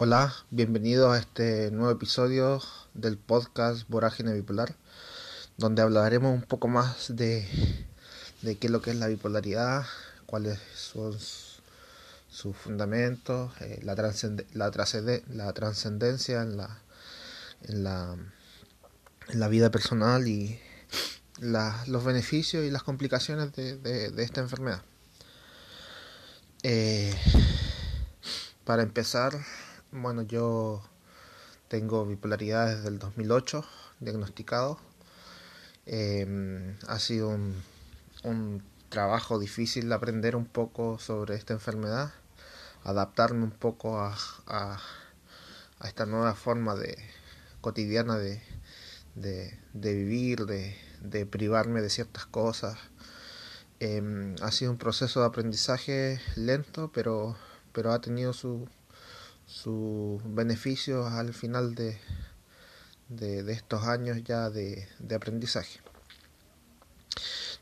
Hola, bienvenido a este nuevo episodio del podcast Vorágine Bipolar, donde hablaremos un poco más de, de qué es lo que es la bipolaridad, cuáles son sus fundamentos, eh, la, la, la trascendencia en la, en, la, en la vida personal y los beneficios y las complicaciones de, de, esta enfermedad. Eh, para empezar, bueno, yo tengo bipolaridad desde el 2008, diagnosticado. Em, ha sido un, trabajo difícil aprender un poco sobre esta enfermedad, adaptarme un poco a, esta nueva forma de cotidiana de, de, vivir, de, de, privarme de ciertas cosas. Em, ha sido un proceso de aprendizaje lento, pero, pero ha tenido su, sus beneficios al final de, de, estos años ya de, aprendizaje.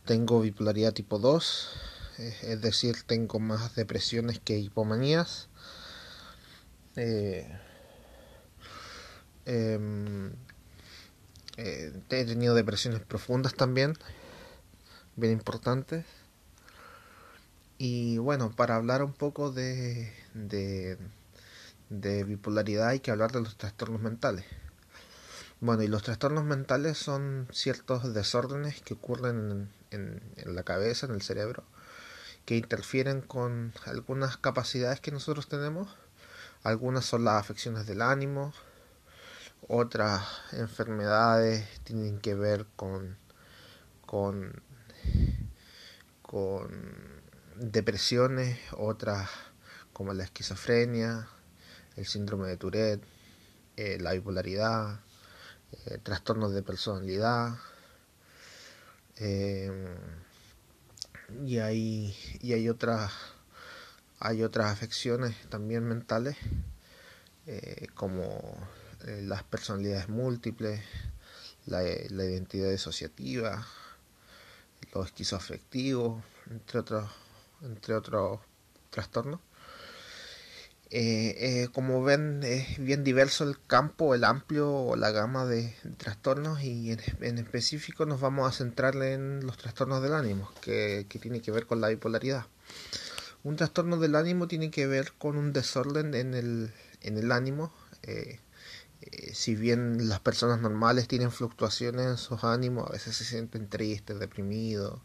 Tengo bipolaridad tipo 2, es decir, tengo más depresiones que hipomanías. Eh, em, eh, he tenido depresiones profundas también, bien importantes. Y bueno, para hablar un poco de, de de bipolaridad hay que hablar de los trastornos mentales. Bueno, y los trastornos mentales son ciertos desórdenes que ocurren en, la cabeza, en el cerebro, que interfieren con algunas capacidades que nosotros tenemos. Algunas son las afecciones del ánimo, otras enfermedades tienen que ver con, con, con depresiones, otras como la esquizofrenia, el síndrome de Tourette, eh, la bipolaridad, eh, trastornos de personalidad. Eh, y hay, y hay otras hay otras afecciones también mentales como las personalidades múltiples la, la identidad disociativa los esquizoafectivos entre otros entre otros trastornos eh, eh, como ven, es bien diverso el campo, el amplio o la gama de, trastornos y en, específico nos vamos a centrar en los trastornos del ánimo, que, que tiene que ver con la bipolaridad. Un trastorno del ánimo tiene que ver con un desorden en el, en el ánimo. Eh, si bien las personas normales tienen fluctuaciones en sus ánimos, a veces se sienten tristes, deprimidos,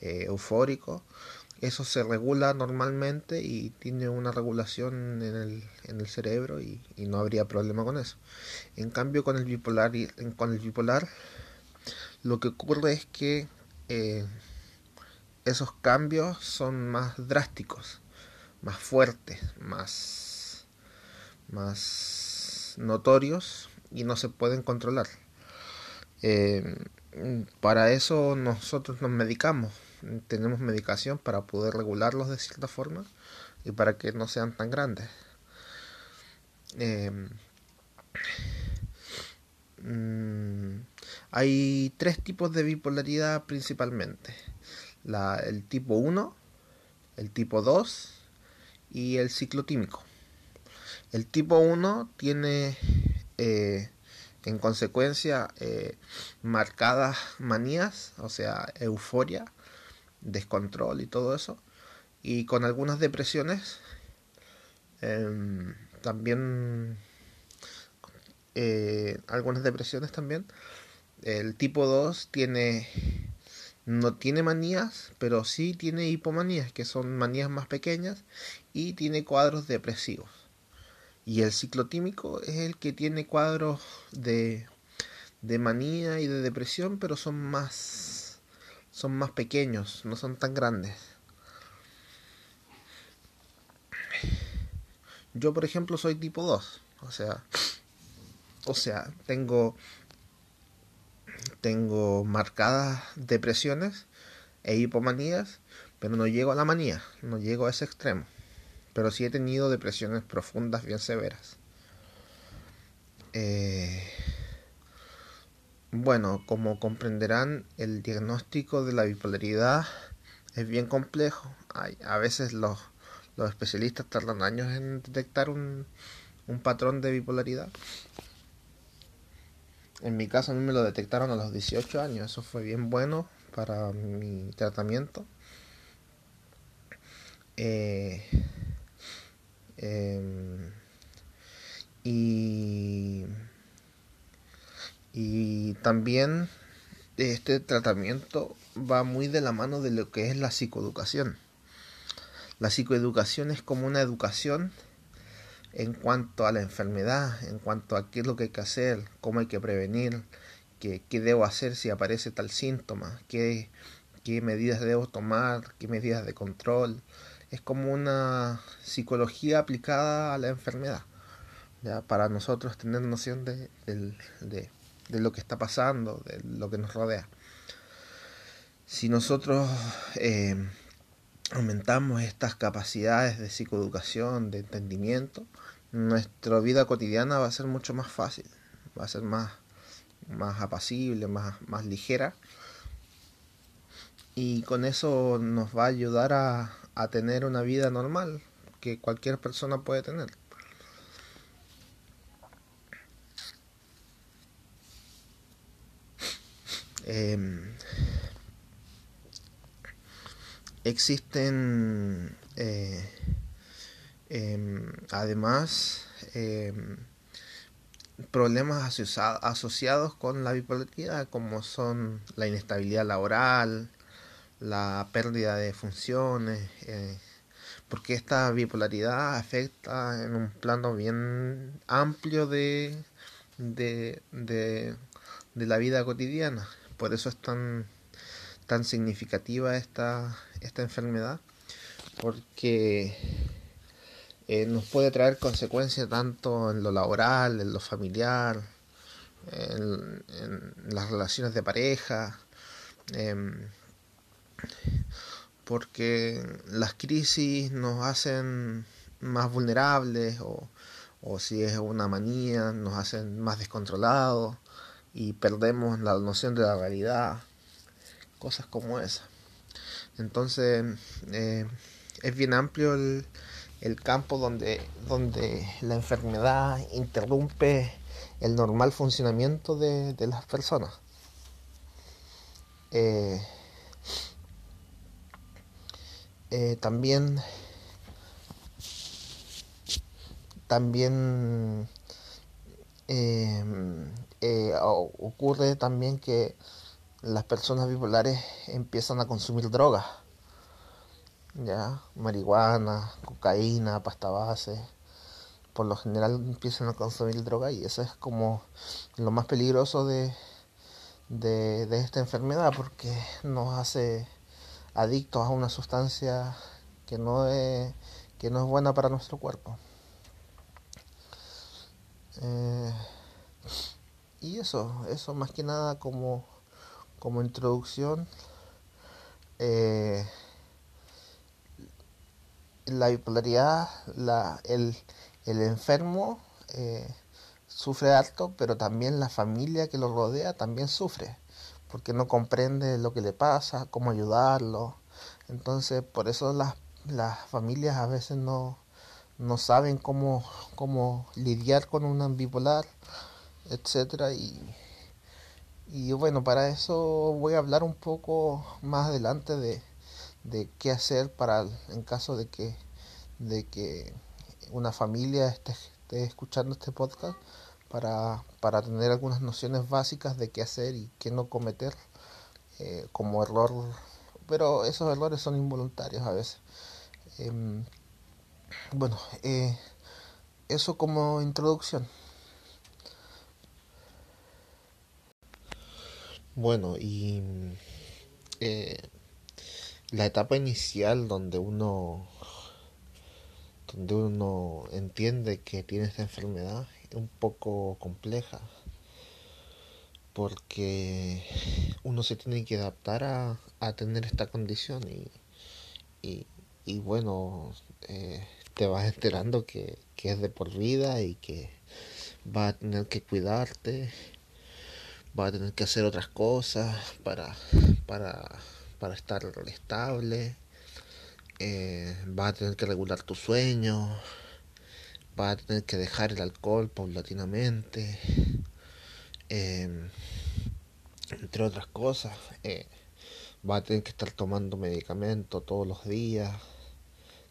eufóricos, eso se regula normalmente y tiene una regulación en el, en el cerebro y, no habría problema con eso. En cambio con el bipolar, con el bipolar lo que ocurre es que eh, esos cambios son más drásticos, más fuertes, más, más notorios y no se pueden controlar. Eh, para eso nosotros nos medicamos tenemos medicación para poder regularlos de cierta forma y para que no sean tan grandes. Em, mm, hay tres tipos de bipolaridad principalmente. El tipo 1, el tipo 2 y el ciclotímico. El tipo 1 tiene eh, en consecuencia eh, marcadas manías, o sea, euforia, descontrol y todo eso. Y con algunas depresiones, em, también, eh, algunas depresiones también. El tipo 2 tiene, no tiene manías, pero sí tiene hipomanías, que son manías más pequeñas, y tiene cuadros depresivos. Y el ciclotímico es el que tiene cuadros de, de manía y de depresión, pero son más son más pequeños, no son tan grandes. Yo, por ejemplo, soy tipo 2, o sea, o sea, tengo tengo marcadas depresiones e hipomanías, pero no llego a la manía, no llego a ese extremo. Pero sí he tenido depresiones profundas bien severas. Eh, bueno, como comprenderán, el diagnóstico de la bipolaridad es bien complejo. Hay, a veces los, especialistas tardan años en detectar un, un patrón de bipolaridad. En mi caso a mí me lo detectaron a los 18 años, eso fue bien bueno para mi tratamiento. Eh, em, y, y también este tratamiento va muy de la mano de lo que es la psicoeducación. La psicoeducación es como una educación en cuanto a la enfermedad, en cuanto a qué es lo que hay que hacer, cómo hay que prevenir, qué, qué debo hacer si aparece tal síntoma, qué, qué medidas debo tomar, qué medidas de control. Es como una psicología aplicada a la enfermedad, ¿ya? para nosotros tener noción de, lo que está pasando, de lo que nos rodea. Si nosotros eh, aumentamos estas capacidades de psicoeducación, de entendimiento, nuestra vida cotidiana va a ser mucho más fácil, va a ser más, más apacible, más, más ligera. Y con eso nos va a ayudar a, a tener una vida normal que cualquier persona puede tener. Eh, existen eh, em, además em, problemas asociados con la bipolaridad como son la inestabilidad laboral, la pérdida de funciones, eh, porque esta bipolaridad afecta en un plano bien amplio de, de, de la vida cotidiana. Por eso es tan tan significativa esta, esta enfermedad porque eh, nos puede traer consecuencias tanto en lo laboral, en lo familiar, en, las relaciones de pareja, em, porque las crisis nos hacen más vulnerables o, o si es una manía nos hacen más descontrolados y perdemos la noción de la realidad cosas como esa. Entonces, eh, es bien amplio el, el, campo donde, donde la enfermedad interrumpe el normal funcionamiento de, de las personas. Eh, eh, también también ocurre también que las personas bipolares empiezan a consumir drogas, ya, marihuana, cocaína, pasta base, por lo general empiezan a consumir droga y eso es como lo más peligroso de, de, de esta enfermedad porque nos hace adictos a una sustancia que no es, que no es buena para nuestro cuerpo. Eh, y eso, eso más que nada como como introducción, eh, la bipolaridad, la, el, el enfermo eh, sufre harto, pero también la familia que lo rodea también sufre, porque no comprende lo que le pasa, cómo ayudarlo. Entonces, por eso las, las familias a veces no, no saben cómo, cómo lidiar con un bipolar, etcétera, y y bueno, para eso voy a hablar un poco más adelante de, de qué hacer para en caso de que, de que una familia esté, esté escuchando este podcast para, para, tener algunas nociones básicas de qué hacer y qué no cometer eh, como error. Pero esos errores son involuntarios a veces. Eh, bueno, eh, eso como introducción. Bueno, y eh, la etapa inicial donde uno donde uno entiende que tiene esta enfermedad es un poco compleja porque uno se tiene que adaptar a, a tener esta condición y, y, y bueno eh, te vas enterando que, que es de por vida y que vas a tener que cuidarte va a tener que hacer otras cosas para, para, para estar estable, eh, va a tener que regular tu sueño, va a tener que dejar el alcohol paulatinamente, em, entre otras cosas. Eh, va a tener que estar tomando medicamento todos los días,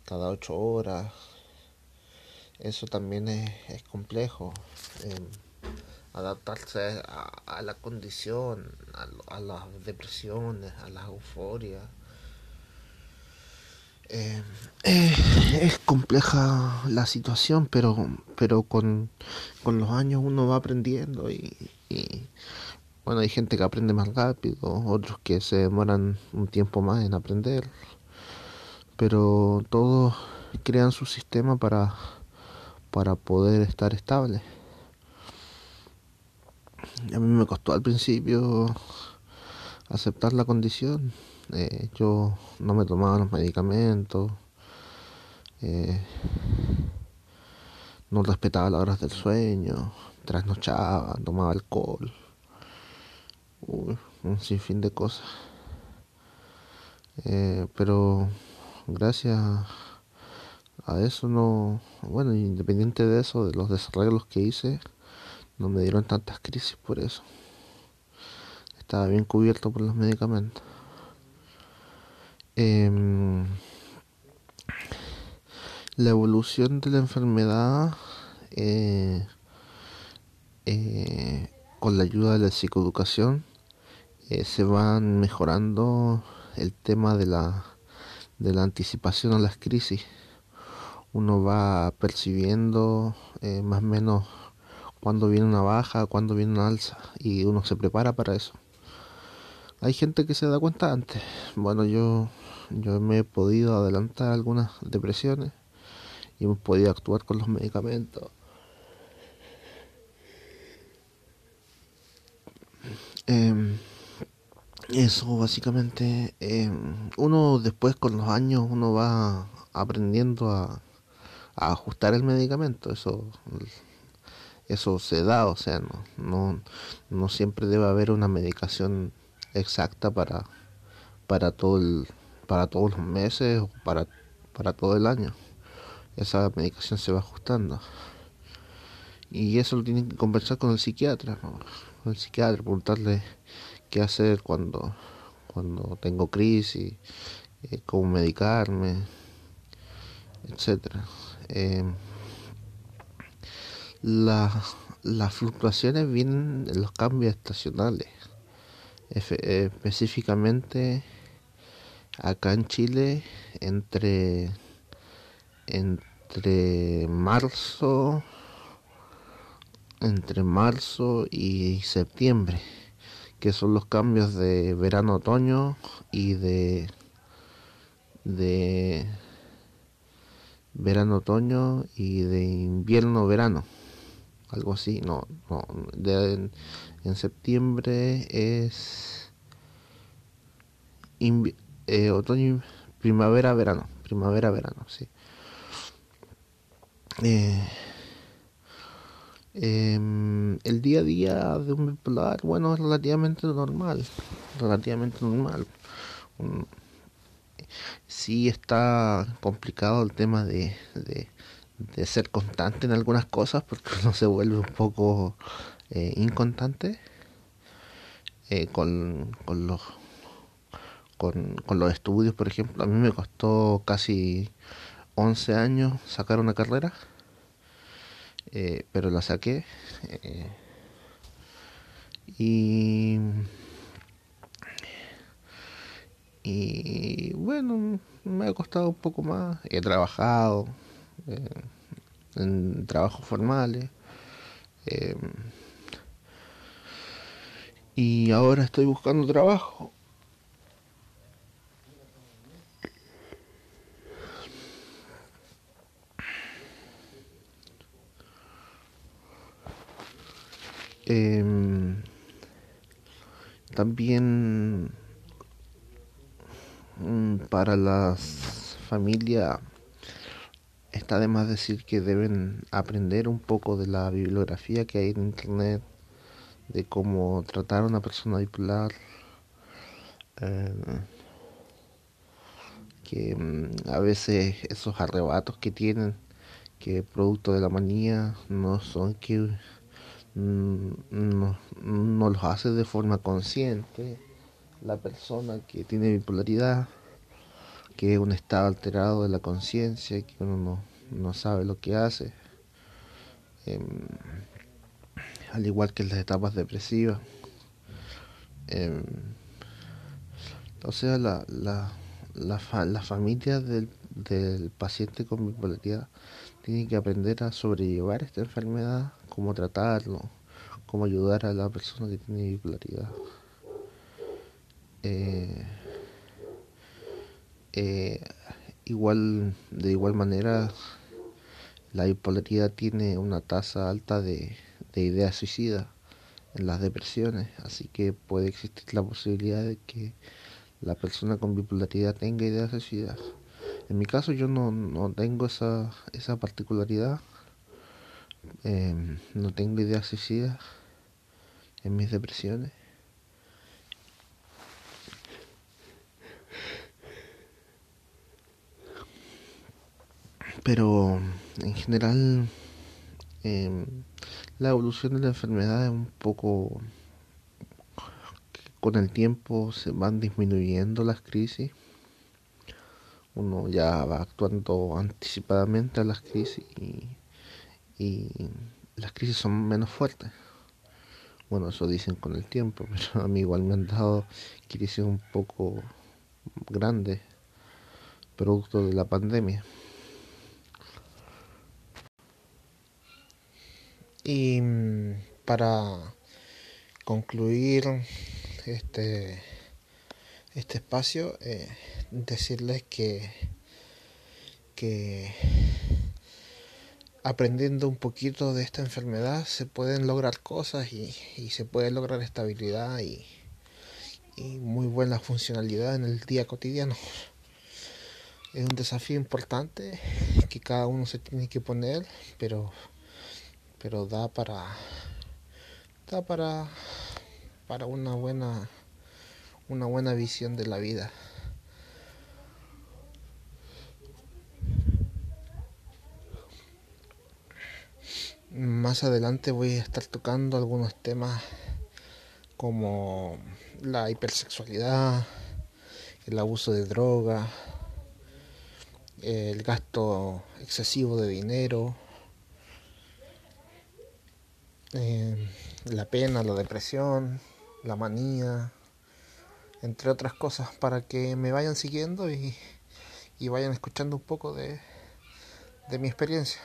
cada ocho horas. Eso también es, complejo. Em, adaptarse a, la condición, a, las depresiones, a las euforias. Eh, eh, es compleja la situación, pero, pero con, los años uno va aprendiendo y, bueno, hay gente que aprende más rápido, otros que se demoran un tiempo más en aprender, pero todos crean su sistema para, para poder estar estables. A mí me costó al principio aceptar la condición eh, yo no me tomaba los medicamentos, eh, no respetaba las horas del sueño, trasnochaba, tomaba alcohol, un sinfín de cosas. Eh, pero gracias a eso no, bueno, independiente de eso, de los desarreglos que hice, no me dieron tantas crisis por eso. Estaba bien cubierto por los medicamentos. Em, la evolución de la enfermedad eh, eh, con la ayuda de la psicoeducación eh, se van mejorando el tema de la, de la anticipación a las crisis. Uno va percibiendo más o menos cuando viene una baja, cuando viene una alza y uno se prepara para eso. Hay gente que se da cuenta antes. Bueno, yo yo me he podido adelantar algunas depresiones y hemos podido actuar con los medicamentos. Em, eso básicamente, em, uno después con los años uno va aprendiendo a, ajustar el medicamento, eso eso se da, o sea, no, no, no siempre debe haber una medicación exacta para, para todo el, para todos los meses o para, para todo el año. Esa medicación se va ajustando. Y eso lo tienen que conversar con el psiquiatra, con el psiquiatra, preguntarle qué hacer cuando, cuando tengo crisis, eh, cómo medicarme, etcétera. Eh, las fluctuaciones vienen en los cambios estacionales, específicamente acá en Chile entre entre marzo entre marzo y septiembre que son los cambios de verano otoño y de de verano otoño y de invierno verano algo así no no en, septiembre es eh, otoño, primavera, verano, primavera, verano, sí. Eh, em, el día a día de un bipolar, bueno, es relativamente normal, relativamente normal. sí está complicado el tema de, de, ser constante en algunas cosas porque uno se vuelve un poco eh, inconstante con, con los con, con los estudios, por ejemplo. A mí me costó casi 11 años sacar una carrera, eh, pero la saqué. Eh, y, bueno, me ha costado un poco más. He trabajado eh, en trabajos formales. y ahora estoy buscando trabajo Em, también mm, para las familias está de más decir que deben aprender un poco de la bibliografía que hay en internet, de cómo tratar a una persona bipolar, eh, que mm, a veces esos arrebatos que tienen, que producto de la manía no son que no, no los hace de forma consciente la persona que tiene bipolaridad, que es un estado alterado de la conciencia, que uno no, sabe lo que hace, em, al igual que las etapas depresivas. Eh, o sea, la, la, la, la familia del, del paciente con bipolaridad tiene que aprender a sobrellevar esta enfermedad, cómo tratarlo, cómo ayudar a la persona que tiene bipolaridad. Eh, eh, igual, de igual manera, la bipolaridad tiene una tasa alta de, de ideas suicidas en las depresiones, así que puede existir la posibilidad de que la persona con bipolaridad tenga ideas suicidas. En mi caso yo no, no tengo esa, esa particularidad, eh, no tengo ideas suicidas en mis depresiones. Pero en general eh, la evolución de la enfermedad es un poco con el tiempo se van disminuyendo las crisis uno ya va actuando anticipadamente a las crisis y, las crisis son menos fuertes. Bueno, eso dicen con el tiempo, pero a mí igual me han dado crisis un poco grandes, producto de la pandemia. Y mm, para concluir este, este espacio, eh, decirles que, que aprendiendo un poquito de esta enfermedad se pueden lograr cosas y, se puede lograr estabilidad y, y, muy buena funcionalidad en el día cotidiano. Es un desafío importante que cada uno se tiene que poner, pero, pero da para da para para una buena una buena visión de la vida. Más adelante voy a estar tocando algunos temas como la hipersexualidad, el abuso de droga, el gasto excesivo de dinero, eh, la pena, la depresión, la manía, entre otras cosas, para que me vayan siguiendo y, vayan escuchando un poco de mi experiencia.